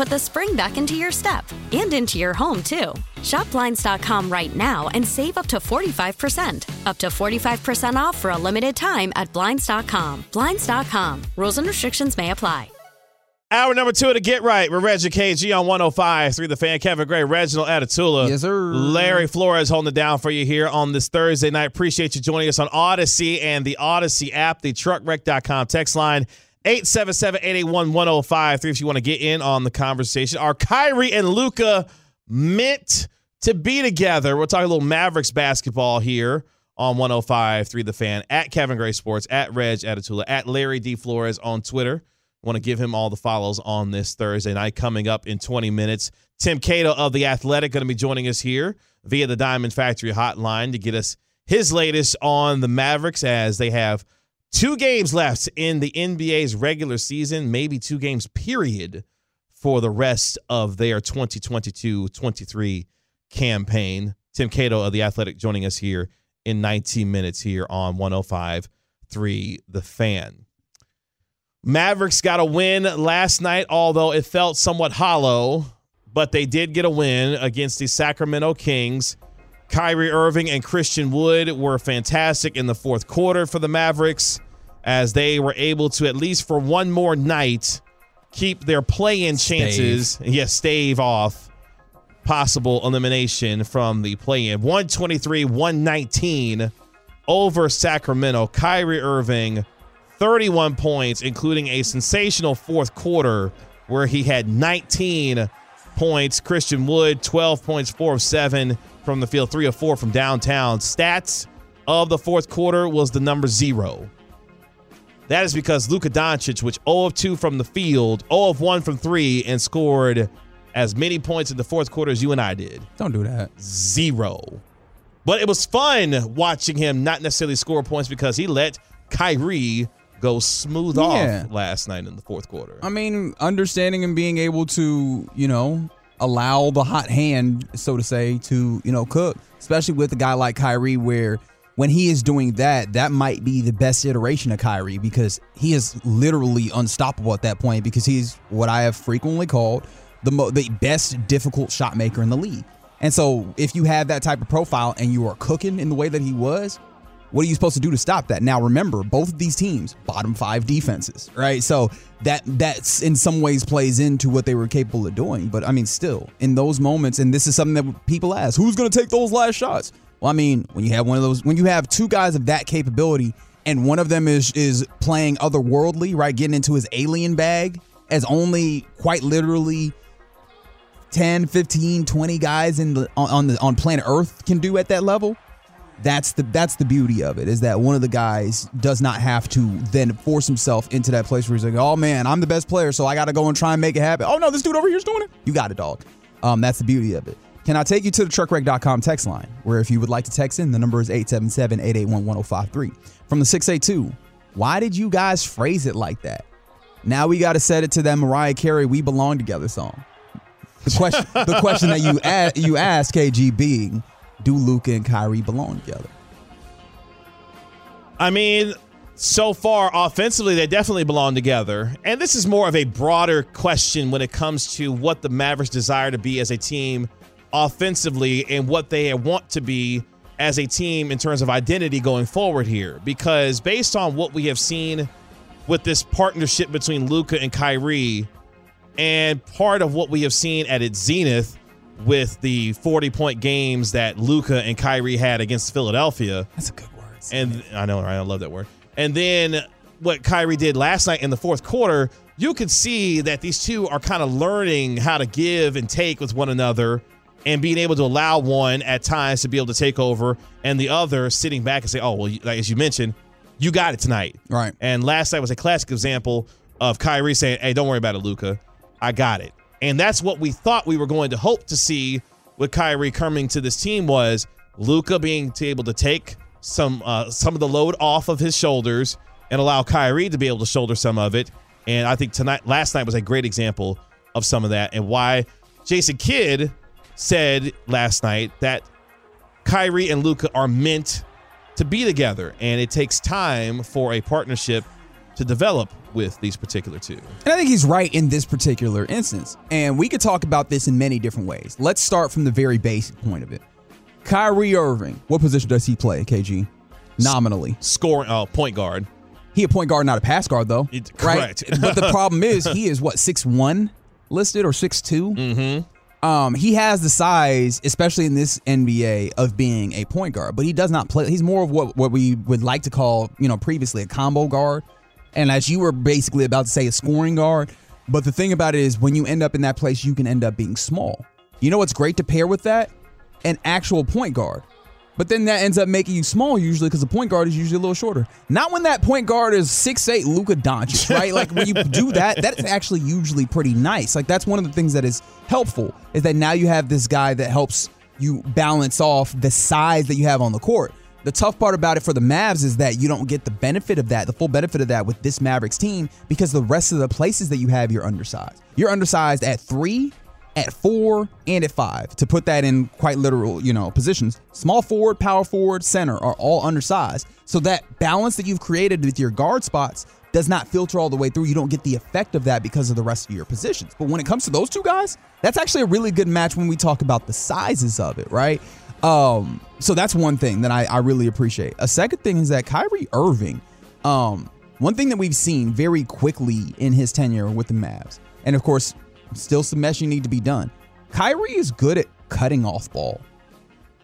put the spring back into your step and into your home, too. Shop Blinds.com right now and save up to 45%. Up to 45% off for a limited time at Blinds.com. Blinds.com. Rules and restrictions may apply. Hour number two to Get Right. We're Reggie KG on 105 through the fan. Kevin Gray, Reginald Atatula. Yes, sir. Larry Flores holding it down for you here on this Thursday night. Appreciate you joining us on Odyssey and the Odyssey app, the truckwreck.com text line. 877-881-1053 if you want to get in on the conversation. Are Kyrie and Luka meant to be together? We'll talk a little Mavericks basketball here on 105.3 The Fan. At Kevin Gray Sports, at Reg Atatula, at Larry D. Flores on Twitter. Want to give him all the follows on this Thursday night coming up in 20 minutes. Tim Cato of The Athletic going to be joining us here via the Diamond Factory hotline to get us his latest on the Mavericks as they have – Two games left in the NBA's regular season, maybe two games, period, for the rest of their 2022 23 campaign. Tim Cato of The Athletic joining us here in 19 minutes here on 105 3 The Fan. Mavericks got a win last night, although it felt somewhat hollow, but they did get a win against the Sacramento Kings. Kyrie Irving and Christian Wood were fantastic in the fourth quarter for the Mavericks as they were able to, at least for one more night, keep their play in chances, yes, yeah, stave off possible elimination from the play in. 123 119 over Sacramento. Kyrie Irving, 31 points, including a sensational fourth quarter where he had 19 points. Christian Wood, 12 points, 4 of 7 from the field, three of four from downtown. Stats of the fourth quarter was the number zero. That is because Luka Doncic, which 0 of 2 from the field, 0 of 1 from three, and scored as many points in the fourth quarter as you and I did. Don't do that. Zero. But it was fun watching him not necessarily score points because he let Kyrie go smooth yeah. off last night in the fourth quarter. I mean, understanding and being able to, you know, allow the hot hand, so to say, to, you know, cook, especially with a guy like Kyrie where when he is doing that, that might be the best iteration of Kyrie because he is literally unstoppable at that point because he's what I have frequently called the mo- the best difficult shot maker in the league. And so if you have that type of profile and you are cooking in the way that he was, what are you supposed to do to stop that? Now remember, both of these teams bottom 5 defenses, right? So that that's in some ways plays into what they were capable of doing, but I mean still, in those moments and this is something that people ask, who's going to take those last shots? Well, I mean, when you have one of those when you have two guys of that capability and one of them is is playing otherworldly, right? Getting into his alien bag as only quite literally 10, 15, 20 guys in the on the on planet Earth can do at that level that's the that's the beauty of it is that one of the guys does not have to then force himself into that place where he's like, oh man, I'm the best player, so I got to go and try and make it happen. Oh no, this dude over here's doing it. You got it, dog. Um, that's the beauty of it. Can I take you to the truckwreck.com text line, where if you would like to text in, the number is 877-881-1053. From the 682, why did you guys phrase it like that? Now we got to set it to that Mariah Carey "We Belong Together" song. The question, the question that you a- you asked KG being do Luka and Kyrie belong together? I mean, so far offensively they definitely belong together and this is more of a broader question when it comes to what the mavericks desire to be as a team offensively and what they want to be as a team in terms of identity going forward here because based on what we have seen with this partnership between Luka and Kyrie and part of what we have seen at its zenith with the 40 point games that Luka and Kyrie had against Philadelphia That's a good word. and I know, right? I love that word. And then what Kyrie did last night in the fourth quarter, you could see that these two are kind of learning how to give and take with one another and being able to allow one at times to be able to take over and the other sitting back and say, oh, well, like, as you mentioned, you got it tonight. Right. And last night was a classic example of Kyrie saying, hey, don't worry about it, Luka. I got it. And that's what we thought we were going to hope to see with Kyrie coming to this team was Luka being able to take some uh, some of the load off of his shoulders and allow Kyrie to be able to shoulder some of it. And I think tonight, last night was a great example of some of that and why Jason Kidd said last night that Kyrie and Luka are meant to be together, and it takes time for a partnership to develop with these particular two. And I think he's right in this particular instance. And we could talk about this in many different ways. Let's start from the very basic point of it. Kyrie Irving, what position does he play, KG? Nominally. Scoring, uh, point guard. He a point guard, not a pass guard, though. It- right? correct. but the problem is he is what, six one listed or six Mm-hmm. Um, he has the size, especially in this NBA, of being a point guard, but he does not play. He's more of what, what we would like to call, you know, previously a combo guard. And as you were basically about to say, a scoring guard. But the thing about it is, when you end up in that place, you can end up being small. You know what's great to pair with that? An actual point guard. But then that ends up making you small usually because the point guard is usually a little shorter. Not when that point guard is 6'8 Luka Doncic, right? like when you do that, that's actually usually pretty nice. Like that's one of the things that is helpful is that now you have this guy that helps you balance off the size that you have on the court. The tough part about it for the Mavs is that you don't get the benefit of that, the full benefit of that with this Mavericks team because the rest of the places that you have, you're undersized. You're undersized at three, at four, and at five. To put that in quite literal, you know, positions. Small forward, power forward, center are all undersized. So that balance that you've created with your guard spots does not filter all the way through. You don't get the effect of that because of the rest of your positions. But when it comes to those two guys, that's actually a really good match when we talk about the sizes of it, right? Um, so that's one thing that I, I really appreciate. A second thing is that Kyrie Irving, um, one thing that we've seen very quickly in his tenure with the Mavs, and of course, still some meshing need to be done. Kyrie is good at cutting off ball.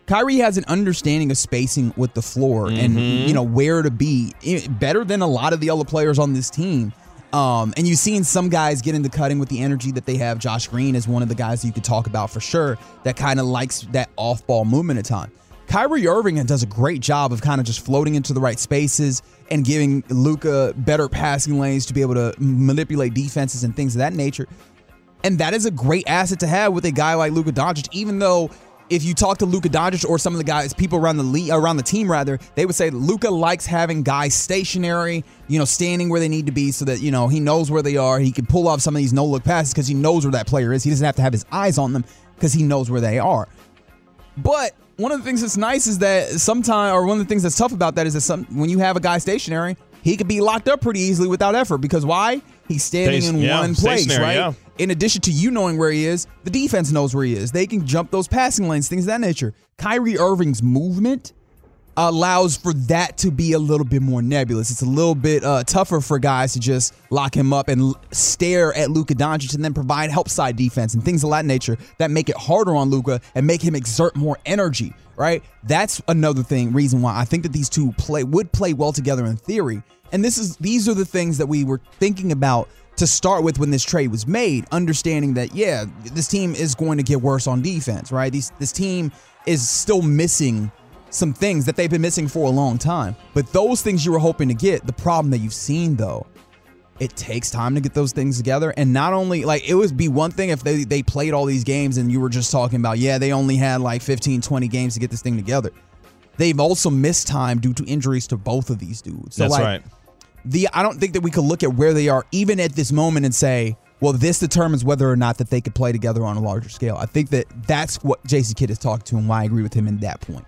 Kyrie has an understanding of spacing with the floor and you know where to be eh, better than a lot of the other players on this team. Um, and you've seen some guys get into cutting with the energy that they have. Josh Green is one of the guys you could talk about for sure that kind of likes that off ball movement at time. Kyrie Irving does a great job of kind of just floating into the right spaces and giving Luka better passing lanes to be able to manipulate defenses and things of that nature. And that is a great asset to have with a guy like Luka Doncic, even though if you talk to Luka Doncic or some of the guys, people around the league, around the team rather, they would say Luka likes having guys stationary, you know, standing where they need to be so that, you know, he knows where they are. He can pull off some of these no-look passes because he knows where that player is. He doesn't have to have his eyes on them because he knows where they are. But one of the things that's nice is that sometimes, or one of the things that's tough about that is that some when you have a guy stationary, he could be locked up pretty easily without effort because why? He's standing Station- in yeah, one place, right? yeah. In addition to you knowing where he is, the defense knows where he is. They can jump those passing lanes, things of that nature. Kyrie Irving's movement allows for that to be a little bit more nebulous. It's a little bit uh, tougher for guys to just lock him up and stare at Luka Doncic and then provide help side defense and things of that nature that make it harder on Luka and make him exert more energy. Right? That's another thing. Reason why I think that these two play would play well together in theory. And this is these are the things that we were thinking about to start with when this trade was made, understanding that yeah, this team is going to get worse on defense, right? These this team is still missing some things that they've been missing for a long time. But those things you were hoping to get, the problem that you've seen though, it takes time to get those things together. And not only like it would be one thing if they they played all these games and you were just talking about, yeah, they only had like 15, 20 games to get this thing together. They've also missed time due to injuries to both of these dudes. So That's like, right. The I don't think that we could look at where they are even at this moment and say, well, this determines whether or not that they could play together on a larger scale. I think that that's what Jason Kidd has talked to and why I agree with him in that point.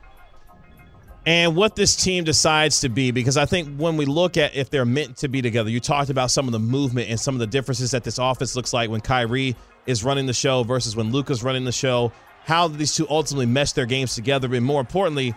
and what this team decides to be. Because I think when we look at if they're meant to be together, you talked about some of the movement and some of the differences that this office looks like when Kyrie is running the show versus when Luka's running the show. How these two ultimately mesh their games together, and more importantly,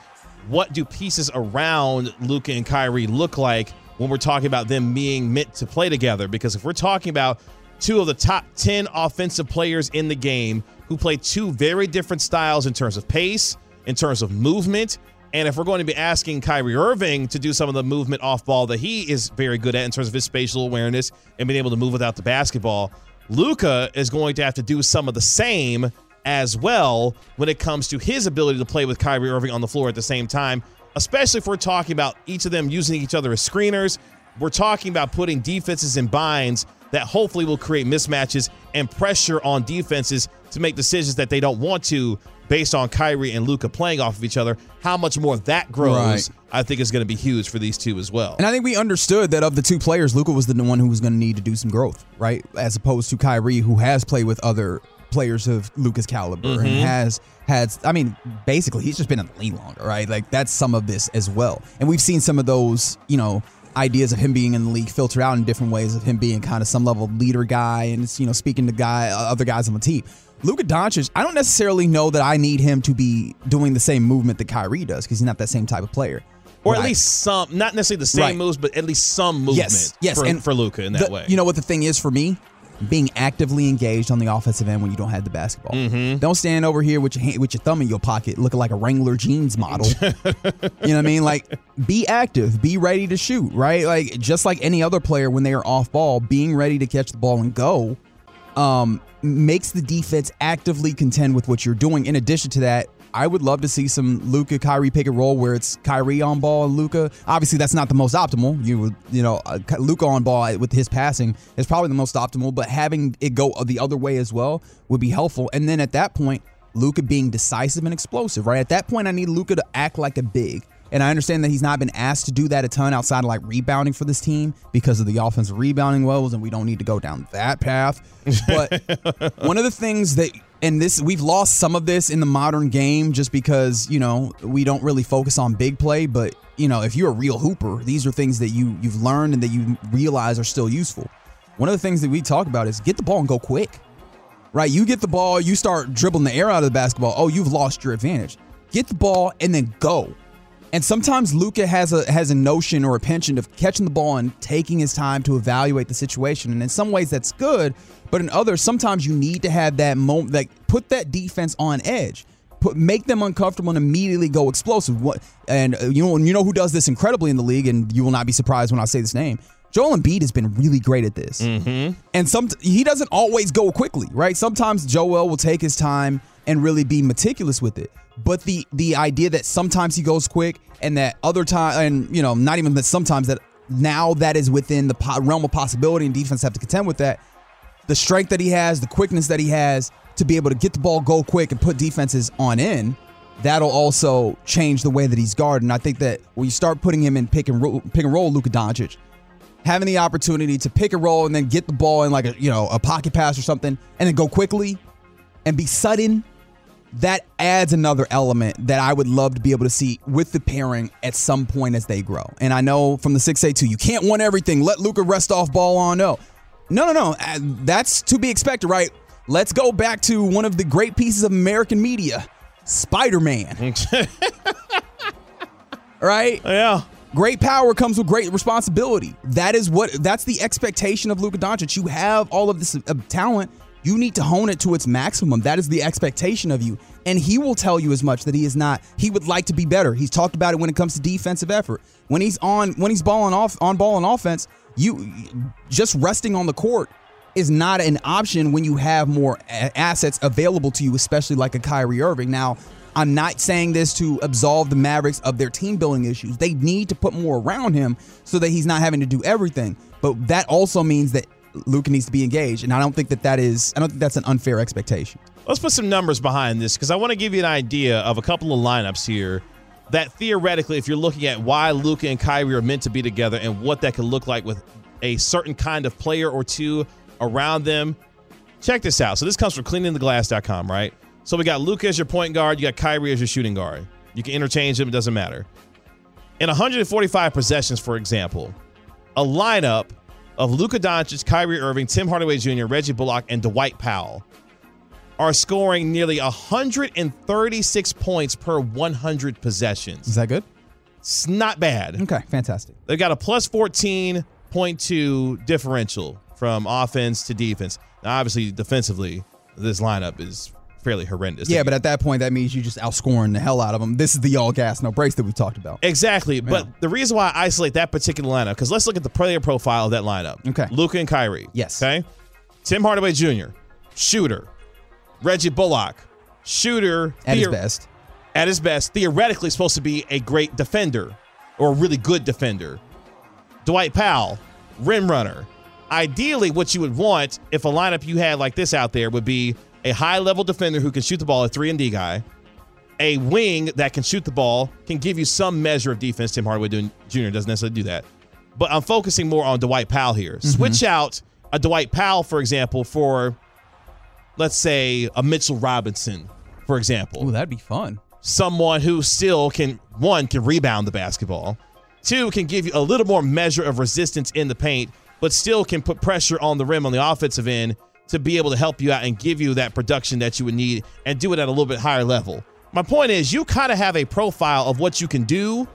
what do pieces around Luka and Kyrie look like when we're talking about them being meant to play together? Because if we're talking about two of the top 10 offensive players in the game who play two very different styles in terms of pace, in terms of movement, and if we're going to be asking Kyrie Irving to do some of the movement off ball that he is very good at in terms of his spatial awareness and being able to move without the basketball, Luka is going to have to do some of the same as well when it comes to his ability to play with Kyrie Irving on the floor at the same time, especially if we're talking about each of them using each other as screeners. We're talking about putting defenses in binds that hopefully will create mismatches and pressure on defenses to make decisions that they don't want to based on Kyrie and Luka playing off of each other. How much more that grows, right. I think, is going to be huge for these two as well. And I think we understood that of the two players, Luka was the one who was going to need to do some growth, right? As opposed to Kyrie, who has played with other players of Luka's caliber mm-hmm. and has had I mean basically he's just been in the league longer right like that's some of this as well and we've seen some of those you know ideas of him being in the league filter out in different ways of him being kind of some level of leader guy and you know speaking to guy uh, other guys on the team Luka Doncic, I don't necessarily know that I need him to be doing the same movement that Kyrie does because he's not that same type of player. Or right. at least some, not necessarily the same right. moves, but at least some movement yes, yes. for, and for Luka in that the, way. You know what the thing is for me? Being actively engaged on the offensive end when you don't have the basketball. Mm-hmm. Don't stand over here with your hand, with your thumb in your pocket, looking like a Wrangler jeans model. you know what I mean? Like, be active, be ready to shoot. Right? Like, just like any other player when they are off ball, being ready to catch the ball and go. Um, makes the defense actively contend with what you're doing. In addition to that, I would love to see some Luka Kyrie pick and roll where it's Kyrie on ball and Luka. Obviously, that's not the most optimal. You would, you know, uh, Luka on ball uh, with his passing is probably the most optimal, but having it go uh, the other way as well would be helpful. And then at that point, Luka being decisive and explosive, right? At that point, I need Luka to act like a big. And I understand that he's not been asked to do that a ton outside of like rebounding for this team because of the offensive rebounding woes, and we don't need to go down that path. But one of the things that and this we've lost some of this in the modern game just because you know we don't really focus on big play. But you know if you're a real hooper these are things that you you've learned and that you realize are still useful. One of the things that we talk about is get the ball and go quick. Right? You get the ball you start dribbling the air out of the basketball. Oh you've lost your advantage. Get the ball and then go and sometimes Luka has a has a notion or a penchant of catching the ball and taking his time to evaluate the situation. And in some ways that's good, but in others, sometimes you need to have that moment like put that defense on edge. Put, make them uncomfortable and immediately go explosive. What and uh, you know you know who does this incredibly in the league, and you will not be surprised when I say this name. Joel Embiid has been really great at this, mm-hmm. and some he doesn't always go quickly, right? Sometimes Joel will take his time and really be meticulous with it. But the the idea that sometimes he goes quick and that other time and you know not even that sometimes that now that is within the po- realm of possibility and defense have to contend with that. The strength that he has, the quickness that he has to be able to get the ball, go quick, and put defenses on in. That'll also change the way that he's guarded. And I think that when you start putting him in pick and roll, pick and roll, Luka Doncic, having the opportunity to pick and roll and then get the ball in like a you know a pocket pass or something, and then go quickly and be sudden that adds another element that I would love to be able to see with the pairing at some point as they grow. And I know from the 6A2, you can't want everything. Let Luka rest off ball on. No. No, no, no. Uh, that's to be expected, right? Let's go back to one of the great pieces of American media Spider Man. right? Yeah. Great power comes with great responsibility. That is what that's the expectation of Luka Doncic. You have all of this uh, talent you need to hone it to its maximum. That is the expectation of you. And he will tell you as much that he is not, he would like to be better. He's talked about it when it comes to defensive effort. When he's on, when he's balling off on ball and offense, you just resting on the court is not an option when you have more assets available to you, especially like a Kyrie Irving. Now, I'm not saying this to absolve the Mavericks of their team building issues. They need to put more around him so that he's not having to do everything. But that also means that Luka needs to be engaged, and I don't think that that is. I don't think that's an unfair expectation. Let's put some numbers behind this because I want to give you an idea of a couple of lineups here that theoretically, if you're looking at why Luka and Kyrie are meant to be together and what that could look like with a certain kind of player or two around them, check this out. So this comes from cleaningtheglass.com, right? So we got Luka as your point guard, you got Kyrie as your shooting guard. You can interchange them, it doesn't matter. In 145 possessions, for example, a lineup of Luka Doncic, Kyrie Irving, Tim Hardaway Jr., Reggie Bullock, and Dwight Powell are scoring nearly 136 points per 100 possessions. Is that good? It's not bad. Okay, fantastic. They've got a plus 14.2 differential from offense to defense. Now, obviously, defensively, this lineup is fairly horrendous. Yeah, but at that point, that means you just outscoring the hell out of them. This is the all gas, no breaks that we talked about. Exactly. But the reason why I isolate that particular lineup, because let's look at the player profile of that lineup. Okay. Luca and Kyrie. Yes. Okay. Tim Hardaway Jr., shooter. Reggie Bullock, shooter. At his best. At his best, theoretically supposed to be a great defender or a really good defender. Dwight Powell, rim runner. Ideally, what you would want if a lineup you had like this out there would be a high level defender who can shoot the ball, a 3 and D guy, a wing that can shoot the ball, can give you some measure of defense. Tim Hardaway Jr. doesn't necessarily do that. But I'm focusing more on Dwight Powell here. Mm-hmm. Switch out a Dwight Powell, for example, for let's say a Mitchell Robinson, for example Oh, that'd be fun. someone who still can one can rebound the basketball, two can give you a little more measure of resistance in the paint, but still can put pressure on the rim on the offensive end to be able to help you out and give you that production that you would need and do it at a little bit higher level. My point is, you kind of have a profile of what you can do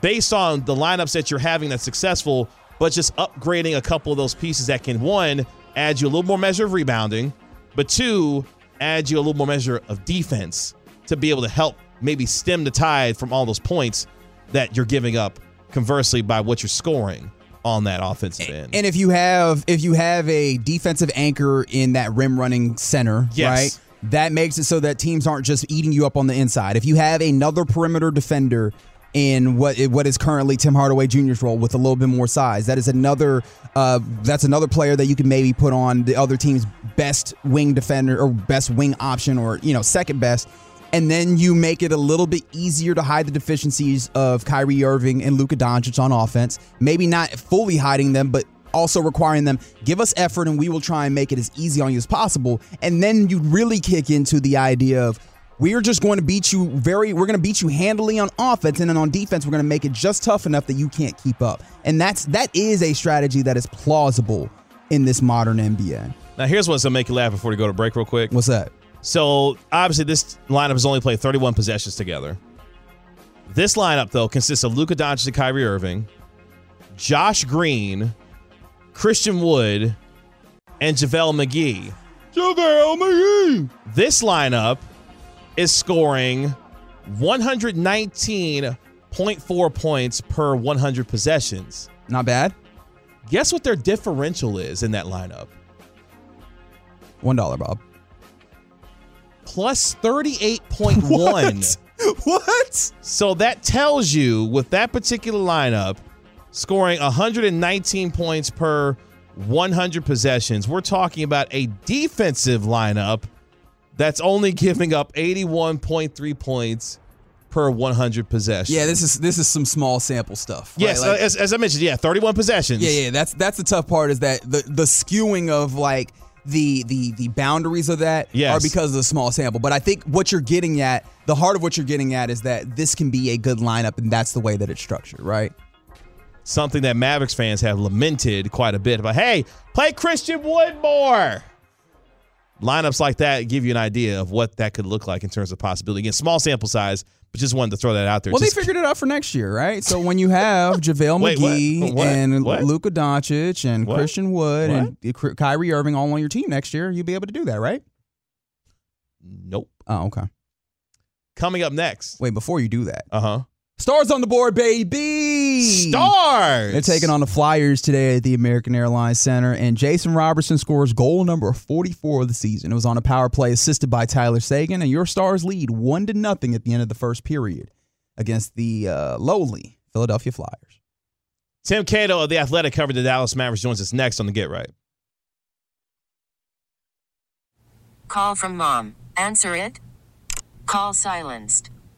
based on the lineups that you're having that's successful, but just upgrading a couple of those pieces that can one add you a little more measure of rebounding, but two add you a little more measure of defense to be able to help maybe stem the tide from all those points that you're giving up conversely by what you're scoring on that offensive end. And if you have if you have a defensive anchor in that rim running center, Yes. right? That makes it so that teams aren't just eating you up on the inside. If you have another perimeter defender in what what is currently Tim Hardaway Jr.'s role with a little bit more size, that is another uh, that's another player that you can maybe put on the other team's best wing defender or best wing option or you know second best. And then you make it a little bit easier to hide the deficiencies of Kyrie Irving and Luka Doncic on offense. Maybe not fully hiding them, but also requiring them give us effort and we will try and make it as easy on you as possible. And then you really kick into the idea of we're just going to beat you very we're going to beat you handily on offense and then on defense we're going to make it just tough enough that you can't keep up. And that's that is a strategy that is plausible in this modern NBA. now, here's what's going to make you laugh before we go to break, real quick. What's that? So obviously, this lineup has only played 31 possessions together. This lineup, though, consists of Luka Doncic and Kyrie Irving, Josh Green, Christian Wood, and JaVale McGee. JaVale McGee. This lineup is scoring 119.4 points per 100 possessions. Not bad. Guess what their differential is in that lineup? One dollar, Bob. Plus 38.1. What? So that tells you with that particular lineup, scoring 119 points per 100 possessions, we're talking about a defensive lineup that's only giving up 81.3 points per 100 possessions. Yeah, this is this is some small sample stuff. right? Yes, Like- as, as I mentioned, yeah, 31 possessions. Yeah, yeah, that's that's the tough part is that the the skewing of like the the the boundaries of that Yes. are because of the small sample. But I think what you're getting at, the heart of what you're getting at is that this can be a good lineup and that's the way that it's structured, right? Something that Mavericks fans have lamented quite a bit But Hey, play Christian Wood more. Lineups like that give you an idea of what that could look like in terms of possibility. Again, small sample size, but just wanted to throw that out there. Well, Just- they figured it out for next year, right? So when you have JaVale Wait. McGee What? and What? Luka Doncic and What? Christian Wood What? and Ky- Kyrie Irving all on your team next year, you'll be able to do that, right? Nope. Oh, okay. Coming up next. Wait, before you do that, Uh huh. Stars on the board, baby. Stars. They're taking on the Flyers today at the American Airlines Center, and Jason Robertson scores goal number 44 of the season. It was on a power play assisted by Tyler Seguin, and your Stars lead one to nothing at the end of the first period against the uh, lowly Philadelphia Flyers. Tim Cato of the Athletic covered the Dallas Mavericks joins us next on the Get Right. Call from mom. Answer it. Call silenced.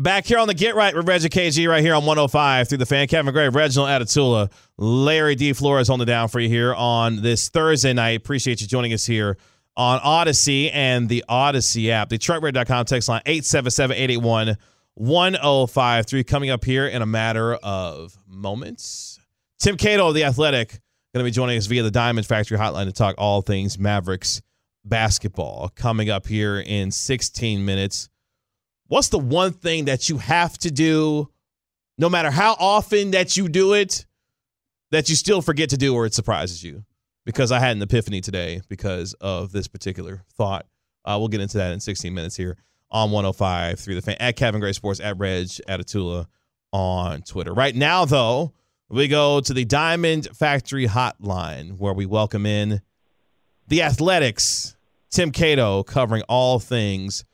Back here on the Get Right with Reggie KG right here on 105 through the fan. Kevin Gray, Reginald Atatula, Larry D. Flores on the down for you here on this Thursday night. Appreciate you joining us here on Odyssey and the Odyssey app. DetroitRed.com text line 877 881 1053. Coming up here in a matter of moments. Tim Cato of The Athletic going to be joining us via the Diamond Factory hotline to talk all things Mavericks basketball. Coming up here in 16 minutes. What's the one thing that you have to do, no matter how often that you do it, that you still forget to do or it surprises you? Because I had an epiphany today because of this particular thought. Uh, we'll get into that in 16 minutes here on 105 through the fan at Kevin Gray Sports at Reg at Atula on Twitter. Right now, though, we go to the Diamond Factory Hotline where we welcome in the Athletics, Tim Cato, covering all things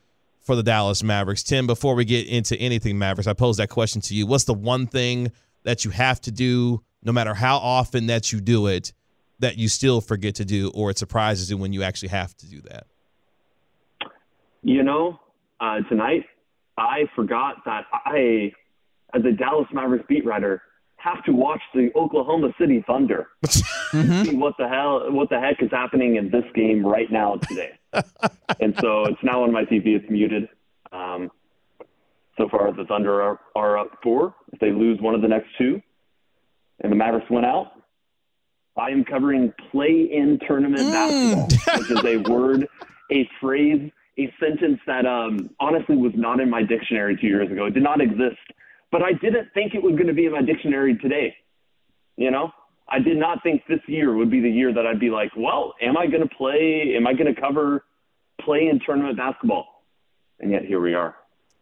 for the Dallas Mavericks. Tim, before we get into anything Mavericks, I pose that question to you. What's the one thing that you have to do, no matter how often that you do it, that you still forget to do, or it surprises you when you actually have to do that? You know, uh, tonight I forgot that I, as a Dallas Mavericks beat writer, have to watch the Oklahoma City Thunder Mm-hmm. see what the hell, what the heck is happening in this game right now today. and so it's now on my TV. It's muted. Um, so far, the Thunder are, are up four. If they lose one of the next two, and the Mavericks went out, I am covering play-in tournament basketball, which is a word, a phrase, a sentence that um, honestly was not in my dictionary two years ago. It did not exist, but I didn't think it was going to be in my dictionary today. You know, I did not think this year would be the year that I'd be like, well, am I going to play? Am I going to cover play-in tournament basketball? And yet here we are.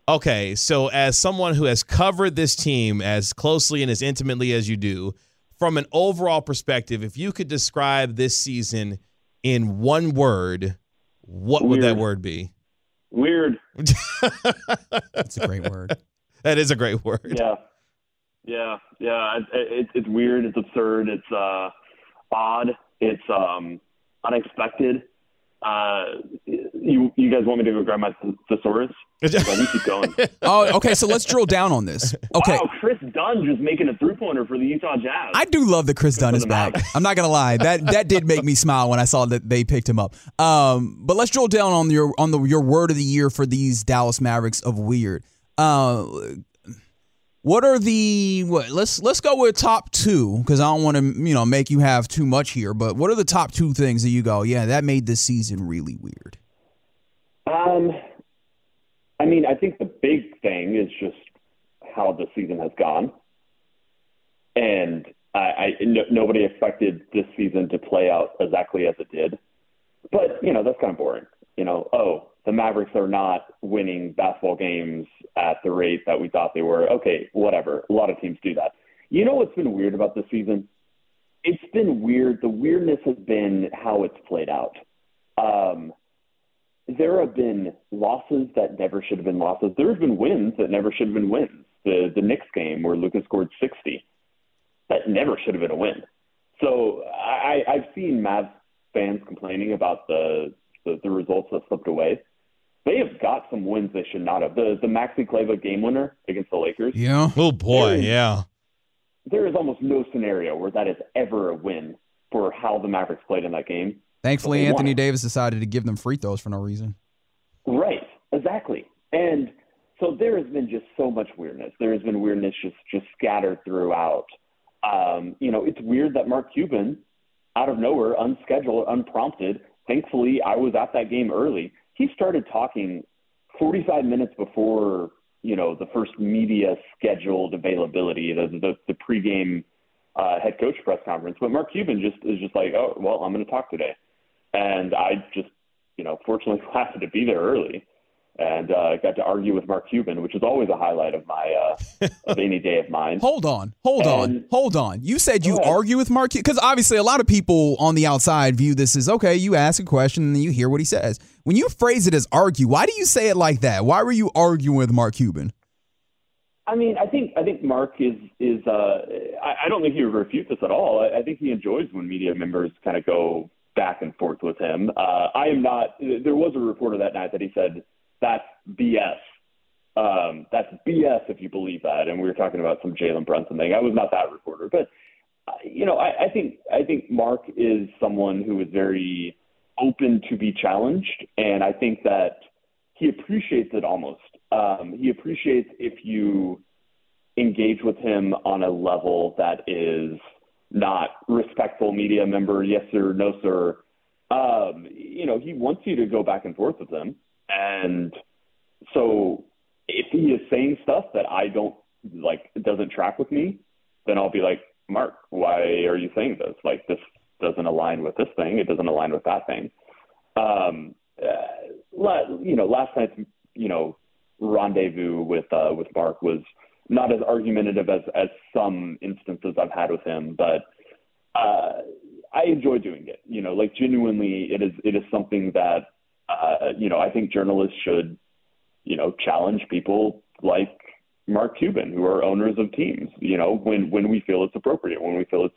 Okay, so as someone who has covered this team as closely and as intimately as you do, from an overall perspective, if you could describe this season in one word, what would that word be? Weird. That's a great word. That is a great word. Yeah, yeah, yeah. It, it, it's weird. It's absurd. It's uh, odd. It's um, unexpected. Uh, you you guys want me to go grab my th- thesaurus? Let me keep going. Oh, okay. So let's drill down on this. Okay. Wow, Kris Dunn just making a three pointer for the Utah Jazz. I do love that Kris Dunn is back. I'm not gonna lie. That that did make me smile when I saw that they picked him up. Um, but let's drill down on your on the your word of the year for these Dallas Mavericks of weird. Uh, what are the what? Let's let's go with top two because I don't want to you know make you have too much here. But what are the top two things that you go? Yeah, that made this season really weird. Um, I mean, I think the big thing is just how the season has gone, and I, I no, nobody expected this season to play out exactly as it did. But you know, that's kind of boring. You know, oh, the Mavericks are not winning basketball games at the rate that we thought they were. Okay, whatever. A lot of teams do that. You know what's been weird about this season? it's been weird. The weirdness has been how it's played out. Um, there have been losses that never should have been losses. There have been wins that never should have been wins. The the Knicks game where Luka scored 60, that never should have been a win. So I, I've seen Mavs fans complaining about the, the the results that slipped away. They have got some wins they should not have. The the Maxi Kleber game winner against the Lakers. Yeah. Oh boy, There is- yeah. There is almost no scenario where that is ever a win for how the Mavericks played in that game. Thankfully, They won Anthony. Davis decided to give them free throws for no reason. Right, exactly. And so there has been just so much weirdness. There has been weirdness just just scattered throughout. Um, you know, it's weird that Mark Cuban, out of nowhere, unscheduled, unprompted. Thankfully, I was at that game early. He started talking 45 minutes before you know the first media scheduled availability, the the, the pregame uh, head coach press conference. But Mark Cuban just is just like, oh well, I'm going to talk today, and I just you know fortunately happened to be there early and uh, got to argue with Mark Cuban, which is always a highlight of my uh, of any day of mine. Hold on, hold on, hold on. You said you argue with Mark because obviously a lot of people on the outside view this as okay. You ask a question and then you hear what he says. When you phrase it as argue, why do you say it like that? Why were you arguing with Mark Cuban? I mean, I think I think Mark is is uh, I, I don't think he would refute this at all. I, I think he enjoys when media members kind of go back and forth with him. Uh, I am not. There was a reporter that night that he said that's BS. Um, that's BS if you believe that. And we were talking about some Jalen Brunson thing. I was not that reporter, but uh, you know, I, I think I think Mark is someone who is very open to be challenged, and I think that he appreciates it almost. Um, he appreciates if you engage with him on a level that is not respectful media member, yes sir, no sir. Um, you know, he wants you to go back and forth with him. And so if he is saying stuff that I don't like doesn't track with me, then I'll be like, Mark, why are you saying this? Like this doesn't align with this thing. It doesn't align with that thing. Um, uh, you know, last night's you know rendezvous with uh, with Mark was not as argumentative as as some instances I've had with him, but uh, I enjoy doing it. You know, like genuinely, it is it is something that uh, you know I think journalists should you know challenge people like Mark Cuban who are owners of teams. You know, when when we feel it's appropriate, when we feel it's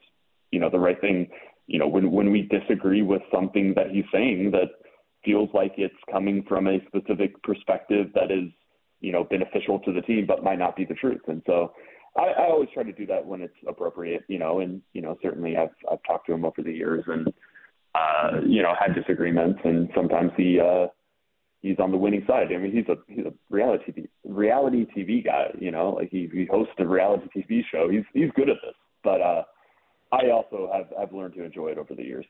you know the right thing. You know, when when we disagree with something that he's saying that feels like it's coming from a specific perspective that is you know beneficial to the team but might not be the truth and so I, I always try to do that when it's appropriate you know and you know certainly i've i've talked to him over the years and uh you know had disagreements and sometimes he uh he's on the winning side. I mean he's a he's a reality TV, reality tv guy you know like he he hosts a reality tv show. He's he's good at this. But uh i also have have learned to enjoy it over the years.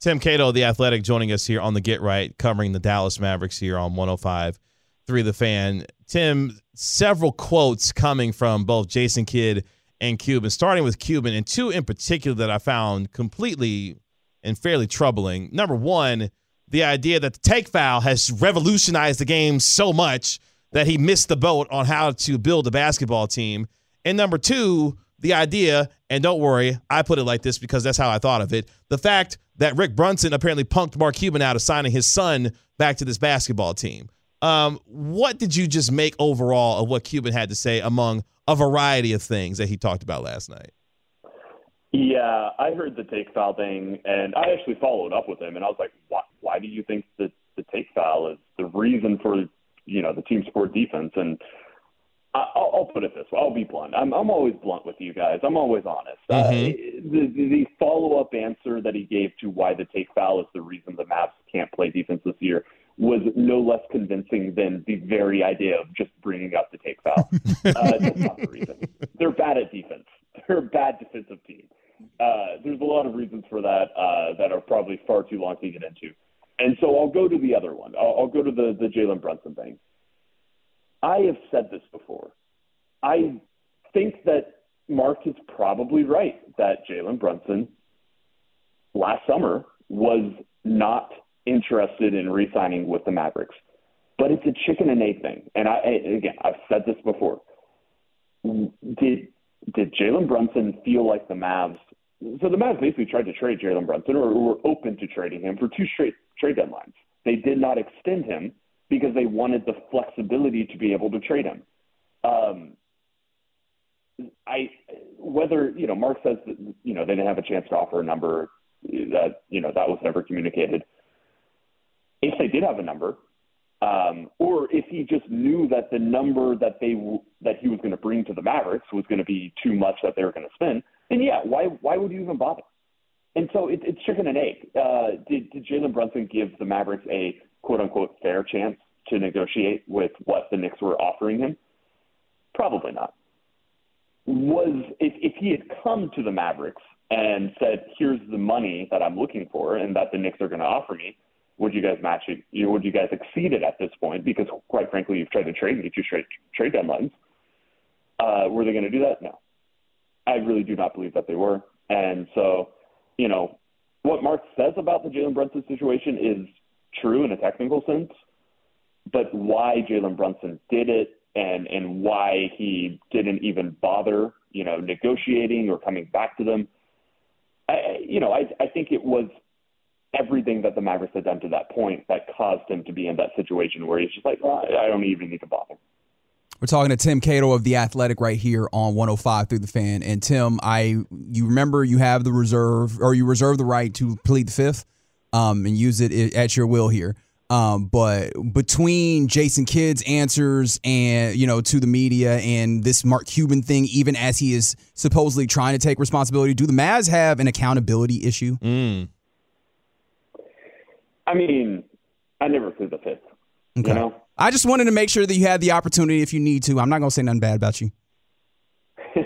Tim Cato, the athletic, joining us here on the Get Right, covering the Dallas Mavericks here on 105 3 The Fan. Tim, several quotes coming from both Jason Kidd and Cuban, starting with Cuban, and two in particular that I found completely and fairly troubling. Number one, the idea that the take foul has revolutionized the game so much that he missed the boat on how to build a basketball team. And number two, the idea, and don't worry, I put it like this because that's how I thought of it. The fact that Rick Brunson apparently punked Mark Cuban out of signing his son back to this basketball team. Um, what did you just make overall of what Cuban had to say among a variety of things that he talked about last night? Yeah, I heard the take foul thing, and I actually followed up with him, and I was like, "Why? Why do you think that the take foul is the reason for you know the team sport defense?" And I- I'll, I'll put it this way: I'll be blunt. I'm I'm always blunt with you guys. I'm always honest. Uh, the the, the follow up answer that he gave to why the take foul is the reason the Mavs can't play defense this year was no less convincing than the very idea of just bringing up the take foul. uh, that's not the reason. They're bad at defense. They're a bad defensive team. Uh, there's a lot of reasons for that uh, that are probably far too long to get into. And so I'll go to the other one. I'll, I'll go to the, the Jalen Brunson thing. I have said this before. I think that Mark is probably right that Jalen Brunson last summer was not interested in re-signing with the Mavericks. But it's a chicken and egg thing. And I again, I've said this before. Did did Jalen Brunson feel like the Mavs so the Mavs basically tried to trade Jalen Brunson or were open to trading him for two straight trade deadlines. They did not extend him because they wanted the flexibility to be able to trade him. Um, I whether you know Mark says that you know they didn't have a chance to offer a number that you know that was never communicated. If they did have a number, um, or if he just knew that the number that they that he was going to bring to the Mavericks was going to be too much that they were going to spend, then yeah, why why would you even bother? And so it, it's chicken and egg. Uh, did did Jalen Brunson give the Mavericks a quote unquote fair chance to negotiate with what the Knicks were offering him? Probably not. Was if, if he had come to the Mavericks and said, "Here's the money that I'm looking for, and that the Knicks are going to offer me," would you guys match it? You would you guys exceed it at this point? Because quite frankly, you've tried to trade me two straight trade deadlines. Uh, were they going to do that? No. I really do not believe that they were. And so, you know, what Mark says about the Jalen Brunson situation is true in a technical sense, but why Jalen Brunson did it and and why he didn't even bother, you know, negotiating or coming back to them. I, you know, I I think it was everything that the Mavericks had done to that point that caused him to be in that situation where he's just like, well, I don't even need to bother. We're talking to Tim Cato of the Athletic right here on 105 through the fan. And Tim, I you remember you have the reserve or you reserve the right to plead the fifth um, and use it at your will here. Um, but between Jason Kidd's answers and you know to the media and this Mark Cuban thing, even as he is supposedly trying to take responsibility, do the Mavs have an accountability issue? Mm. I mean, I never plead the fifth. Okay. You know, I just wanted to make sure that you had the opportunity if you need to. I'm not going to say nothing bad about you.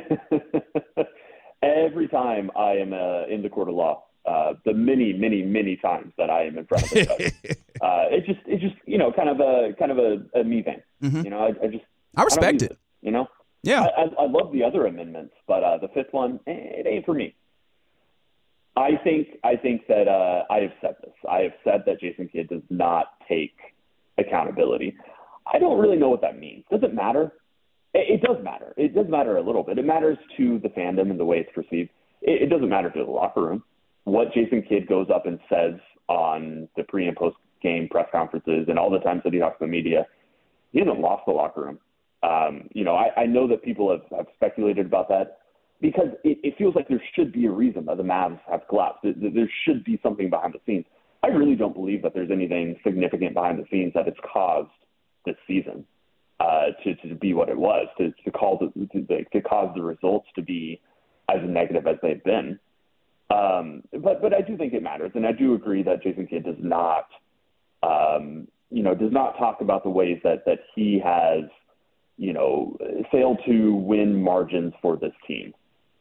Every time I am uh, in the court of law, uh, the many, many, many times that I am in front of a judge, uh, it's just, it's just, you know, kind of a, kind of a, a me thing. Mm-hmm. You know, I, I, just, I respect I it. it. You know, yeah, I, I, I love the other amendments, but uh, the fifth one, eh, it ain't for me. I think, I think that uh, I have said this. I have said that Jason Kidd does not take accountability. I don't really know what that means. Does it matter? It, it does matter. It does matter a little bit. It matters to the fandom and the way it's perceived. It, it doesn't matter to the locker room. What Jason Kidd goes up and says on the pre and post game press conferences and all the times that he talks to the media, he hasn't lost the locker room. Um, you know, I, I know that people have, have speculated about that because it, it feels like there should be a reason that the Mavs have collapsed. There should be something behind the scenes. I really don't believe that there's anything significant behind the scenes that has caused this season uh, to, to be what it was, to, to, call the, to, to cause the results to be as negative as they've been. Um, but but I do think it matters, and I do agree that Jason Kidd does not, um, you know, does not talk about the ways that that he has, you know, failed to win margins for this team,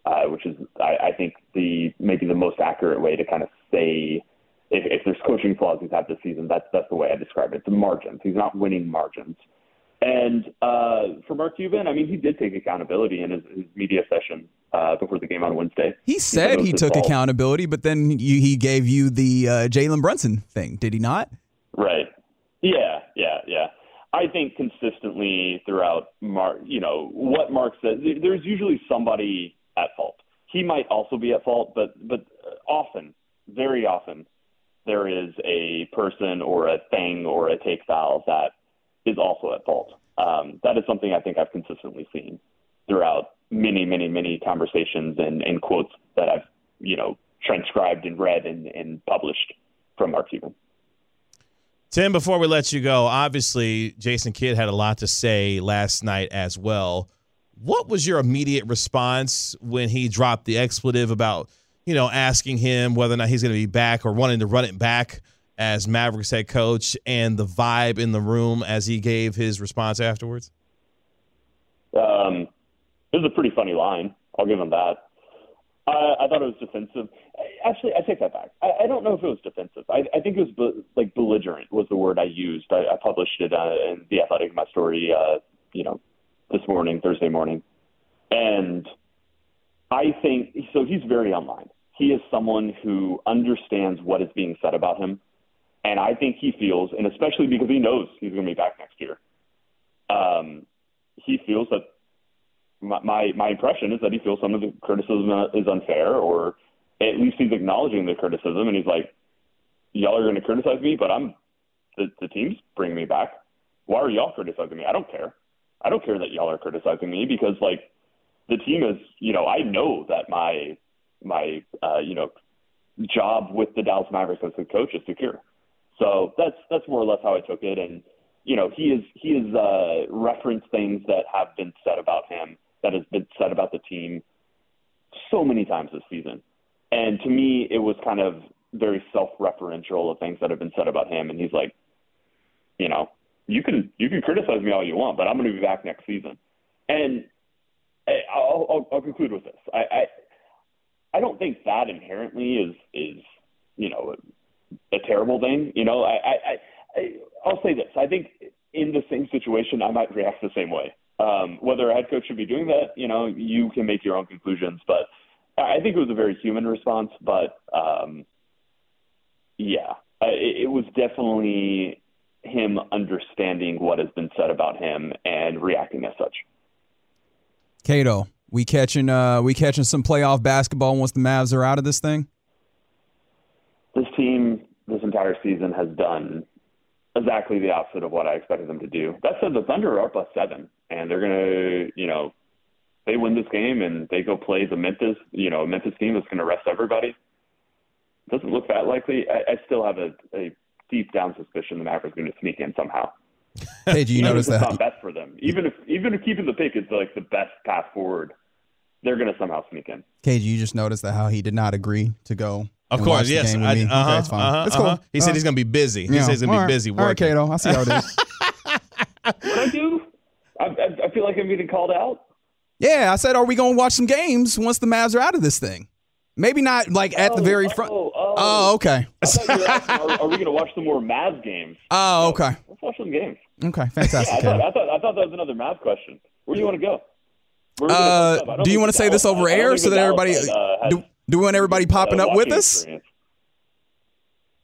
uh, which is I, I think the maybe the most accurate way to kind of say if, if there's coaching flaws he's had this season, that's that's the way I describe it. The margins. He's not winning margins. And uh, for Mark Cuban, I mean, he did take accountability in his, his media session uh, before the game on Wednesday. He said he, he took fault. accountability, but then you, he gave you the uh, Jalen Brunson thing, did he not? Right. Yeah, yeah, yeah. I think consistently throughout Mark, you know, what Mark says, there's usually somebody at fault. He might also be at fault, but but often, very often, there is a person or a thing or a take foul that is also at fault. Um, that is something I think I've consistently seen throughout many, many, many conversations and, and quotes that I've, you know, transcribed and read and, and published from Mark Cuban. Tim, before we let you go, obviously Jason Kidd had a lot to say last night as well. What was your immediate response when he dropped the expletive about – you know, asking him whether or not he's going to be back or wanting to run it back as Mavericks head coach and the vibe in the room as he gave his response afterwards? Um, it was a pretty funny line. I'll give him that. Uh, I thought it was defensive. Actually, I take that back. I, I don't know if it was defensive. I, I think it was be, like belligerent was the word I used. I, I published it uh, in the Athletic, my story, uh, you know, this morning, Thursday morning, and I think so. He's very online he is someone who understands what is being said about him. And I think he feels, and especially because he knows he's going to be back next year, um, he feels that my, my, my impression is that he feels some of the criticism is unfair or at least he's acknowledging the criticism, and he's like, "Y'all are going to criticize me, but I'm the, the team's bringing me back. Why are y'all criticizing me? I don't care. I don't care that y'all are criticizing me because like the team is, you know, I know that my my uh, you know job with the Dallas Mavericks as the coach is secure. So that's that's more or less how I took it. And you know, he is he has uh, referenced things that have been said about him, that has been said about the team, so many times this season. And to me, it was kind of very self-referential of things that have been said about him. And he's like, you know, you can you can criticize me all you want, but I'm going to be back next season. And I'll, I'll, I'll conclude with this. I, I I don't think that inherently is is you know a terrible thing. You know, I, I, I I'll say this. I think in the same situation, I might react the same way. Um, whether a head coach should be doing that, you know, you can make your own conclusions. But I think it was a very human response. But um, yeah, it, it was definitely him understanding what has been said about him and reacting as such. Cato, we catching uh we catching some playoff basketball once the Mavs are out of this thing? This team this entire season has done exactly the opposite of what I expected them to do. That said, the Thunder are plus seven, and they're gonna, you know, they win this game and they go play the Memphis, you know, Memphis team that's gonna rest everybody. Doesn't look that likely. I, I still have a, a deep down suspicion the Mavericks are going to sneak in somehow. Hey, do you even notice if it's that? not best for them? Even if even if keeping the pick is like the best path forward, they're going to somehow sneak in. KG, you just noticed that how he did not agree to go. Of course, yes. I, uh-huh, okay, it's fine. uh-huh, it's cool. uh-huh. He said Uh, he's going to be busy. He yeah. said he's going to be All right. busy All right, working. Cato. I see how it is. What I do? I, I, I feel like I'm getting called out. yeah, I said, are we going to watch some games once the Mavs are out of this thing? Maybe not like at the Oh, very front. Oh, oh. Oh, okay. I thought you were asking, are, are we going to watch some more Mavs games? Oh, okay. Let's watch some games. Okay, Yeah, fantastic. I thought, I thought I thought that was another Mavs question. Where do you want to go? Where are we gonna Uh, post up? I don't you want to say this over air so that everybody side, uh, has, do, do we want everybody popping uh, up with us? experience.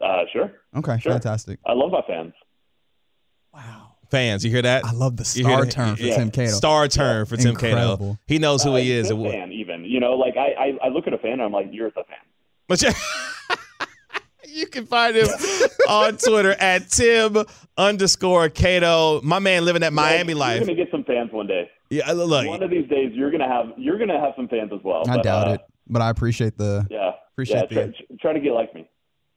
Uh, sure. Okay, Sure. fantastic. I love my fans. Wow. Fans, you hear that? I love the star that? turn for Yeah. Tim Cato. Star turn for Tim Cato. He knows who Uh, he is. Tim fan, even you know, like I, I I look at a fan and I'm like, you're the fan. But you, you can find him on Twitter at Tim underscore Cato. My man living that Miami life. You're gonna get some fans one day. Yeah, look, One of these days, you're gonna have you're gonna have some fans as well. I but, doubt uh, it, but I appreciate the. Yeah. Appreciate yeah, the- try, try to get like me.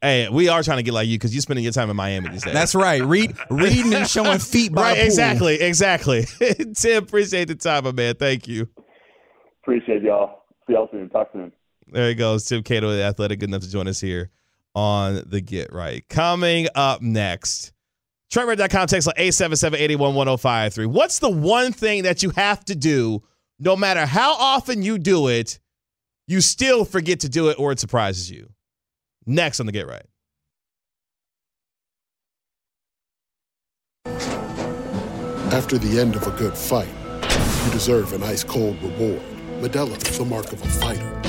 hey, we are trying to get like you because you're spending your time in Miami these days. That's right. Read, reading and showing feet by right. a pool. Exactly. Exactly. Tim, appreciate the time, my man. Thank you. Appreciate y'all. See y'all soon. Talk soon. There he goes. Tim Cato, the athletic, good enough to join us here on the Get Right. Coming up next, TruckBread.com text like 877-881-1053. What's the one thing that you have to do, no matter how often you do it, you still forget to do it or it surprises you? Next on the Get Right. After the end of a good fight, you deserve an ice cold reward. Modelo the mark of a fighter.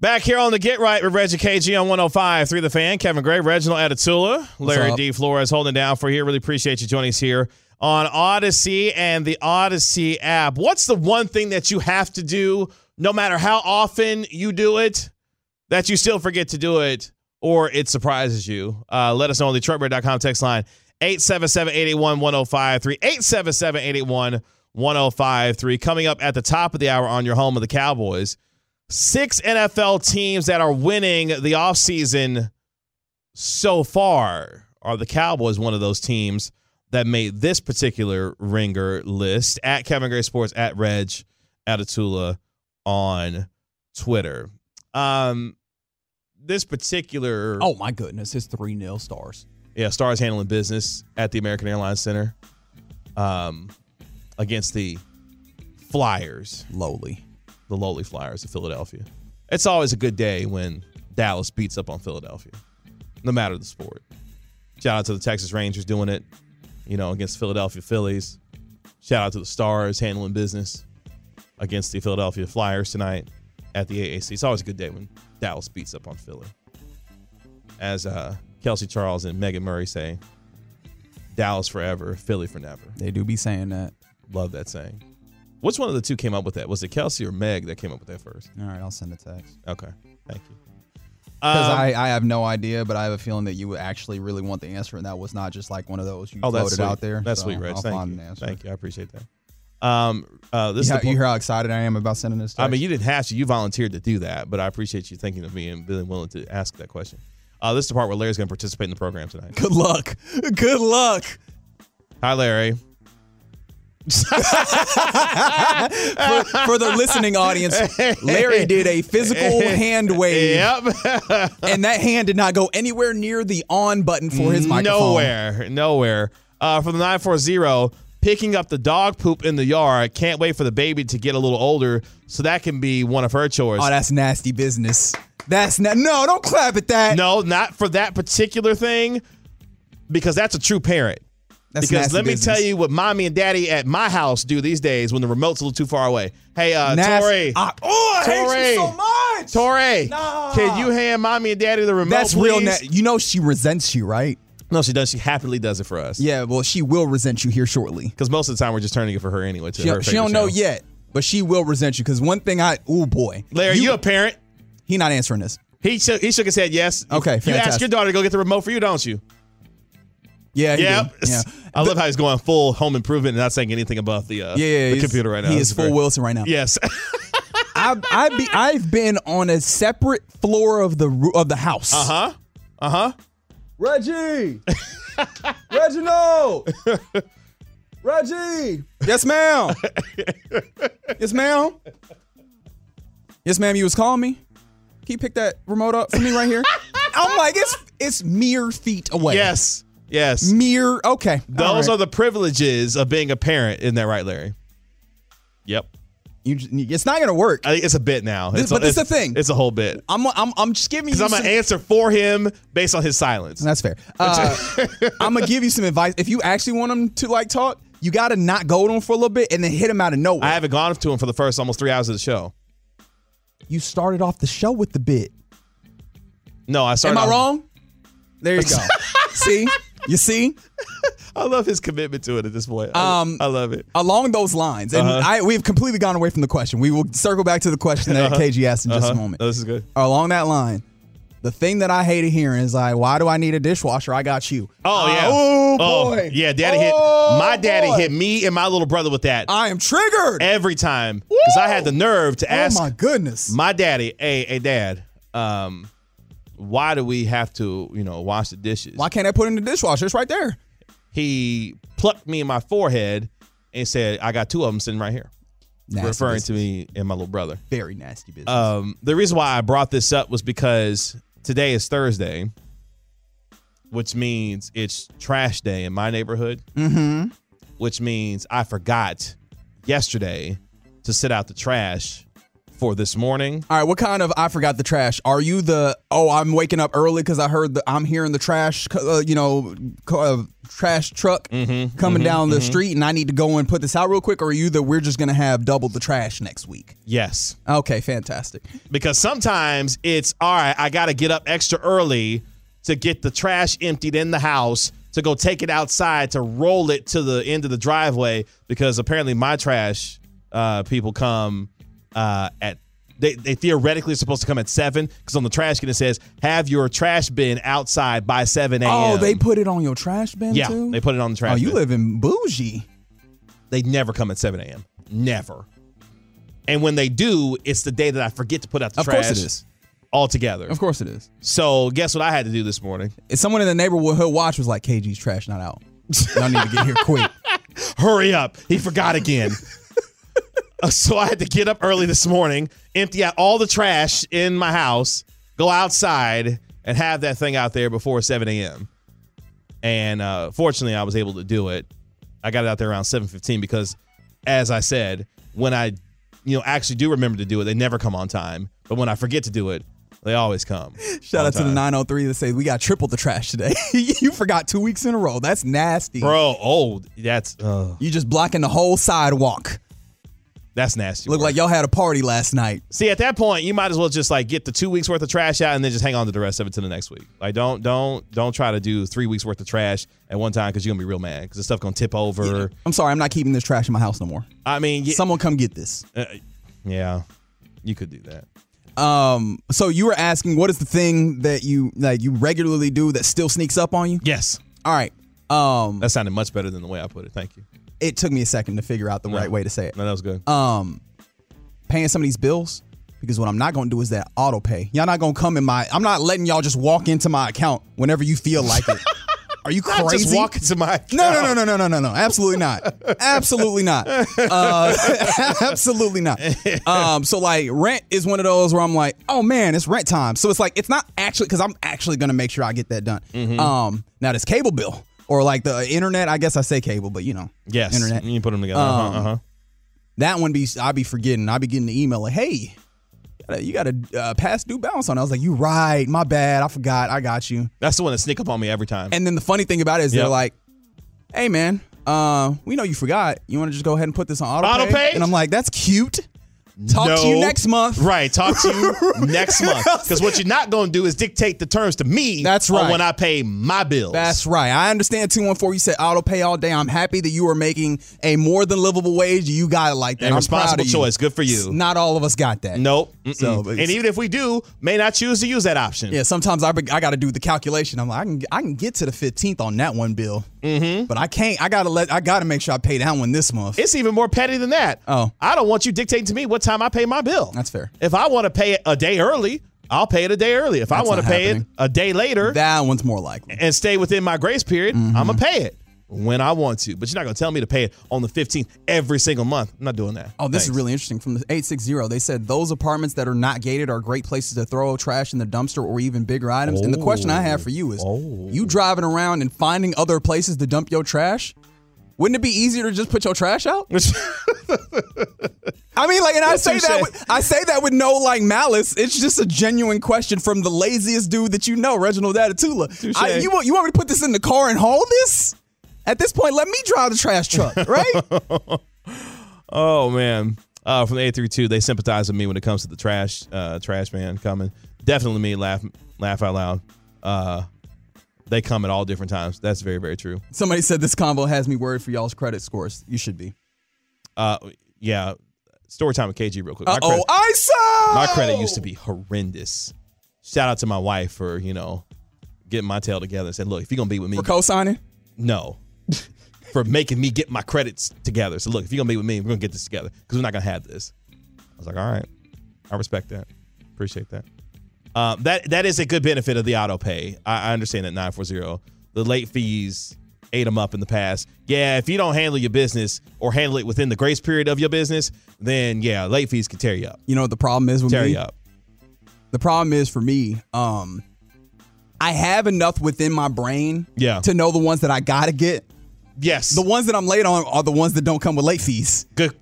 Back here on the Get Right with Reggie KG on 105 through the fan. Kevin Gray, Reginald Atatula, Larry? D. Flores holding down for here. Really appreciate you joining us here on Audacy and the Audacy app. What's the one thing that you have to do, no matter how often you do it, that you still forget to do it or it surprises you? Uh, let us know on the TruckBread.com text line 877 881 1053. 877 881 1053. Coming up at the top of the hour on your home of the Cowboys six NFL teams that are winning the offseason so far are the Cowboys one of those teams that made this particular ringer list at Kevin Gray Sports at Reg Atatula on Twitter. Um, this particular Oh my goodness, it's three nil stars. yeah, Stars handling business at the American Airlines Center um, against the Flyers, Lowly. The lowly Flyers of Philadelphia. It's always a good day when Dallas beats up on Philadelphia, no matter the sport. Shout out to the Texas Rangers doing it, you know, against Philadelphia Phillies. Shout out to the Stars handling business against the Philadelphia Flyers tonight at the AAC. It's always a good day when Dallas beats up on Philly. As uh, Kelsey Charles and Megan Murray say, Dallas forever, Philly for never. They do be saying that. Love that saying. Which one of the two came up with that? Was it Kelsey or Meg that came up with that first? All right, I'll send a text. Okay, thank you. Because Um, I, I have no idea, but I have a feeling that you would actually really want the answer, and that was not just like one of those you oh, that's floated sweet. out there. That's So sweet, Reg. I'll Thank find you. an answer. Thank you. I appreciate that. Um, uh, this You, is hear- the you hear how excited I am about sending this text? I mean, you didn't have to. You volunteered to do that, but I appreciate you thinking of me and being willing to ask that question. Uh, this is the part where Larry's going to participate in the program tonight. Good luck. Good luck. Hi, Larry. For, for the listening audience, Larry did a physical hand wave. Yep. and that hand did not go anywhere near the on button for his microphone. Nowhere, nowhere. Uh, from the 940, picking up the dog poop in the yard. Can't wait for the baby to get a little older so that can be one of her chores. Oh, that's nasty business. That's not. No, don't clap at that. No, not for that particular thing, because that's a true parent. That's because let me business. tell you what mommy and daddy at my house do these days when the remote's a little too far away. Hey, uh, Nas- Tori. Oh, I hate Tori. you so much. Tori, Nah. can you hand mommy and daddy the remote? That's real. Na- you know she resents you, right? no, she does. She happily does it for us. Yeah. Well, she will resent you here shortly. Because most of the time we're just turning it for her anyway. To She, her she don't know channel. yet, but she will resent you. Because one thing I, oh boy, Larry, you, a parent? he not answering this. He shook, he shook his head yes. Okay, You ask your daughter to go get the remote for you, don't you? Yeah. he Yep. did. Yeah. I love how he's going full home improvement and not saying anything about the uh, Yeah, yeah, the computer right now. He is full great. Wilson right now. Yes. I've I've, be, I've been on a separate floor of the of the house. Uh huh. Uh huh. Reggie, Reginald, Reggie. Yes, ma'am. yes, ma'am. Yes, ma'am. You was calling me. Can you pick that remote up for me right here? I'm like, it's it's mere feet away. Yes. Yes. Mere. Okay. Those are the privileges of being a parent. Isn't that right, Larry? Yep. You, it's not gonna work. I think it's a bit now. This- It's but this is it's- the thing. It's a whole bit. I'm I'm I'm just giving you. Because I'm some- gonna answer for him based on his silence. That's fair. Uh, I'm gonna give you some advice. If you actually want him to like talk, you got to not go to him for a little bit and then hit him out of nowhere. I haven't gone to him for the first almost three hours of the show. you started off the show with the bit. No, I started. Am I off- wrong? There you go. see, you see. I love his commitment to it at this point. Um, I, I love it. Along those lines, and Uh-huh. I we've completely gone away from the question. We will circle back to the question that Uh-huh. KG asked in just Uh-huh. a moment. This is good. Along that line, the thing that I hated hearing is like, "Why do I need a dishwasher? I got you." Oh Uh, yeah. oh boy. yeah. Daddy Oh, hit my daddy boy. hit me and my little brother with that I am triggered. every time because I had the nerve to oh ask my goodness. my daddy, "Hey, hey, dad, um, why do we have to, you know, wash the dishes?" Why can't I put in the dishwasher? It's right there. He plucked me in my forehead and said, "I got two of them sitting right here," Nasty referring business. to me and my little brother. Very nasty business. Um, the reason why I brought this up was because today is Thursday, which means it's trash day in my neighborhood. mm-hmm. which means I forgot yesterday to sit out the trash for this morning. All right, what kind of I forgot the trash? Are you the oh I'm waking up early because I heard the I'm hearing the trash uh, you know uh, trash truck Mm-hmm, coming down the street and I need to go and put this out real quick? Or are you the we're just gonna have double the trash next week? Yes, Okay, fantastic. because sometimes it's all right, I got to get up extra early to get the trash emptied in the house to go take it outside to roll it to the end of the driveway because apparently my trash uh, people come uh, at they, they theoretically are supposed to come at seven because on the trash can it says have your trash bin outside by seven a.m. Oh, they put it on your trash bin yeah too. they put it on the trash. oh, you bin. live in bougie. they never come at 7 a.m. Never. And when they do, it's the day that I forget to put out the Of trash. Of course it is. altogether. Of course it is. So guess what I had to do this morning? If someone in the neighborhood watch was like, KG's trash not out. Y'all need to get here quick. Hurry up. He forgot again. So I had to get up early this morning, empty out all the trash in my house, go outside, and have that thing out there before 7 a.m. And uh, fortunately, I was able to do it. I got it out there around 7:15 because, as I said, when I, you know, actually do remember to do it, they never come on time. But when I forget to do it, they always come. Shout out to the 903 that say we got triple the trash today. you forgot two weeks in a row. That's nasty. bro. Oh, that's uh, You just blocking the whole sidewalk. That's nasty. Look work. like y'all had a party last night. See, at that point, you might as well just like get the two weeks worth of trash out and then just hang on to the rest of it to the next week. Like, don't don't don't try to do three weeks worth of trash at one time because you're gonna be real mad because the stuff gonna tip over. I'm sorry, I'm not keeping this trash in my house no more. I mean, Someone come get this. uh, yeah, you could do that. Um, so you were asking what is the thing that you like you regularly do that still sneaks up on you? Yes, All right. Um, that sounded much better than the way I put it. Thank you. It took me a second to figure out the No. right way to say it. No, that was good. Um, paying some of these bills because what I'm not gonna do is that auto pay. Y'all not gonna come in my. I'm not letting y'all just walk into my account whenever you feel like it. Are you Not crazy? just walk into my No, no, no, no, no, no, no, no. Absolutely not. Absolutely not. Uh, absolutely not. Um, so like rent is one of those where I'm like, oh man, it's rent time. So it's like it's not actually because I'm actually gonna make sure I get that done. Mm-hmm. Um, now this cable bill or like the internet. I guess I say cable, but you know, Yes, internet. You put them together. Um, uh-huh, uh-huh. That one be I be forgetting. I be getting the email like, hey. You got a uh, past due balance on. it. I was like, "You right? My bad. I forgot. I got you." That's the one that sneak up on me every time. And then the funny thing about it is Yep. they're like, "Hey man, uh, we know you forgot. You want to just go ahead and put this on auto Auto pay? And I'm like, "That's cute. Talk to you next month." Right, talk to you next month. Because what you're not going to do is dictate the terms to me. That's on right. when I pay my bills. That's right. I understand 214. You said auto pay all day. I'm happy that you are making a more than livable wage. You got it like that. And I'm responsible proud of you. choice. Good for you. Not all of us got that. Nope. Mm-mm. So, and even if we do, may not choose to use that option. Yeah, sometimes I, be- I got to do the calculation. I'm like, I can I can get to the 15th on that one bill, mm-hmm. but I can't. I gotta let I gotta make sure I pay that one this month. It's even more petty than that. Oh. I don't want you dictating to me what time I pay my bill. That's fair. If I want to pay it a day early, I'll pay it a day early. If I want to pay happening. it a day later That one's more likely. and stay within my grace period, Mm-hmm. I'm gonna pay it when I want to. But you're not gonna tell me to pay it on the 15th every single month. I'm not doing that. Oh, this is really interesting. From the 860, they said those apartments that are not gated are great places to throw trash in the dumpster or even bigger items. And the question I have for you is Oh. you driving around and finding other places to dump your trash? Wouldn't it be easier to just put your trash out? I mean, like, and I say that with, I say that with no like malice. It's just a genuine question from the laziest dude that you know, Reginald Atatula. I, you want you want me to put this in the car and haul this? At this point, let me drive the trash truck, right? Oh man. Uh, from the 832, they sympathize with me when it comes to the trash uh, trash man coming. Definitely me laugh laugh out loud. Uh, they come at all different times. That's very very true. Somebody said this combo has me worried for y'all's credit scores. You should be. Uh, yeah. Story time with KG real quick. My oh, credit- ISO. my credit used to be horrendous. Shout out to my wife for you know getting my tail together and said, look, if you're gonna be with me, for co-signing. no. For making me get my credits together. So look, if you're gonna be with me, we're gonna get this together because we're not gonna have this. I was like, all right, I respect that, appreciate that. Um, that that is a good benefit of the auto pay. I, I understand that nine four zero. The late fees ate them up in the past. Yeah, if you don't handle your business or handle it within the grace period of your business, then yeah, late fees can tear you up. You know what the problem is with Tear me? you up. The problem is for me, um, I have enough within my brain Yeah. to know the ones that I gotta get. Yes. The ones that I'm late on are the ones that don't come with late fees. Good.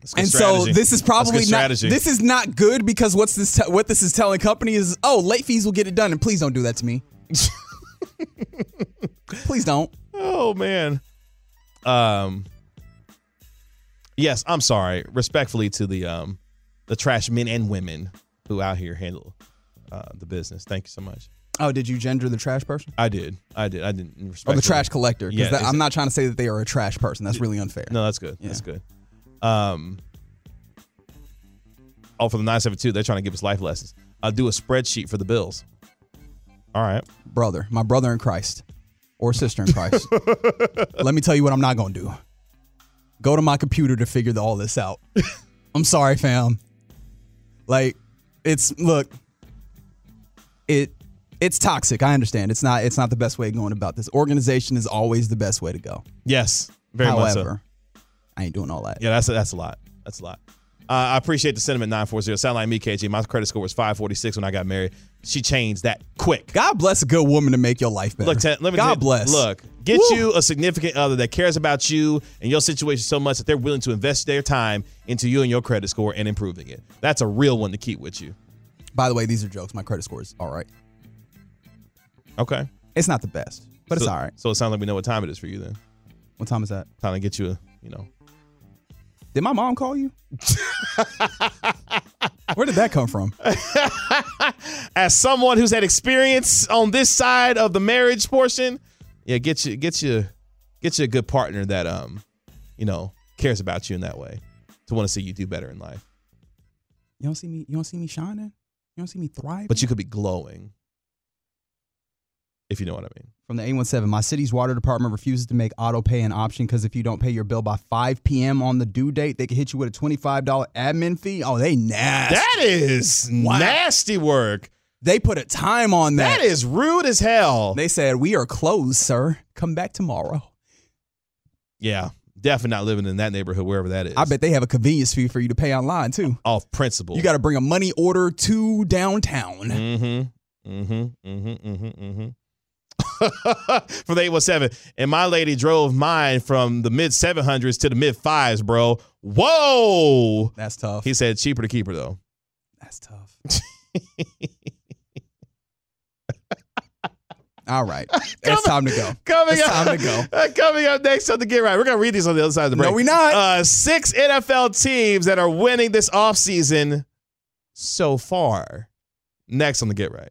That's good And so this is probably not. This is not good because what's this? Te- what this is telling company is, oh, late fees will get it done, and please don't do that to me. please don't. Oh man. Um Yes, I'm sorry. Respectfully to the um the trash men and women who out here handle uh the business. Thank you so much. Oh, did you gender the trash person I did. I did. I didn't or the trash collector? Because Yeah, I'm not trying to say that they are a trash person. That's really unfair. No, that's good. That's good. Um Oh, for the 972, they're trying to give us life lessons. I'll do a spreadsheet for the bills. All right. brother, my brother in Christ or sister in Christ. Let me tell you what I'm not going to do. Go to my computer to figure all this out. I'm sorry, fam. Like, it's look, it it's toxic. I understand. It's not it's not the best way of going about this. Organization is always the best way to go. Yes, very much so. However, I ain't doing all that. Yeah, that's a, that's a lot. That's a lot. Uh, I appreciate the sentiment. Nine four zero. Sound like me, KG. My credit score was five forty six when I got married. She changed that quick. God bless a good woman to make your life better. Look, Ted, let me God you- bless. Look, get Woo. you a significant other that cares about you and your situation so much that they're willing to invest their time into you and your credit score and improving it. That's a real one to keep with you. By the way, these are jokes. My credit score is all right. Okay, It's not the best, but it's all right. So it sounds like we know what time it is for you then. What time is that? Time to get you a, you know. Did my mom call you? Where did that come from? As someone who's had experience on this side of the marriage portion, yeah, get you get you get you a good partner that um, you know, cares about you in that way. To want to see you do better in life. You don't see me. You don't see me shining. You don't see me thriving. But you could be glowing. If you know what I mean. From the 817, my city's water department refuses to make auto pay an option because if you don't pay your bill by 5 p.m. on the due date, they can hit you with a $25 admin fee. Oh, they nasty. That is Wow. nasty work. They put a time on that. That is rude as hell. They said, We are closed, sir. Come back tomorrow. Yeah, definitely not living in that neighborhood, wherever that is. I bet they have a convenience fee for you to pay online, too. Off principle. You got to bring a money order to downtown. Mm-hmm. Mm-hmm. Mm-hmm. Mm-hmm. Mm-hmm. from the 817. And my lady drove mine from the mid 700s to the mid fives, bro. Whoa. That's tough. He said cheaper to keep her, though. That's tough. All right. It's time to go. Coming it's up, time to go. uh, coming up next on the Get Right. We're going to read these on the other side of the break. No, we not. Uh, six NFL teams that are winning this offseason so far. Next on the Get Right.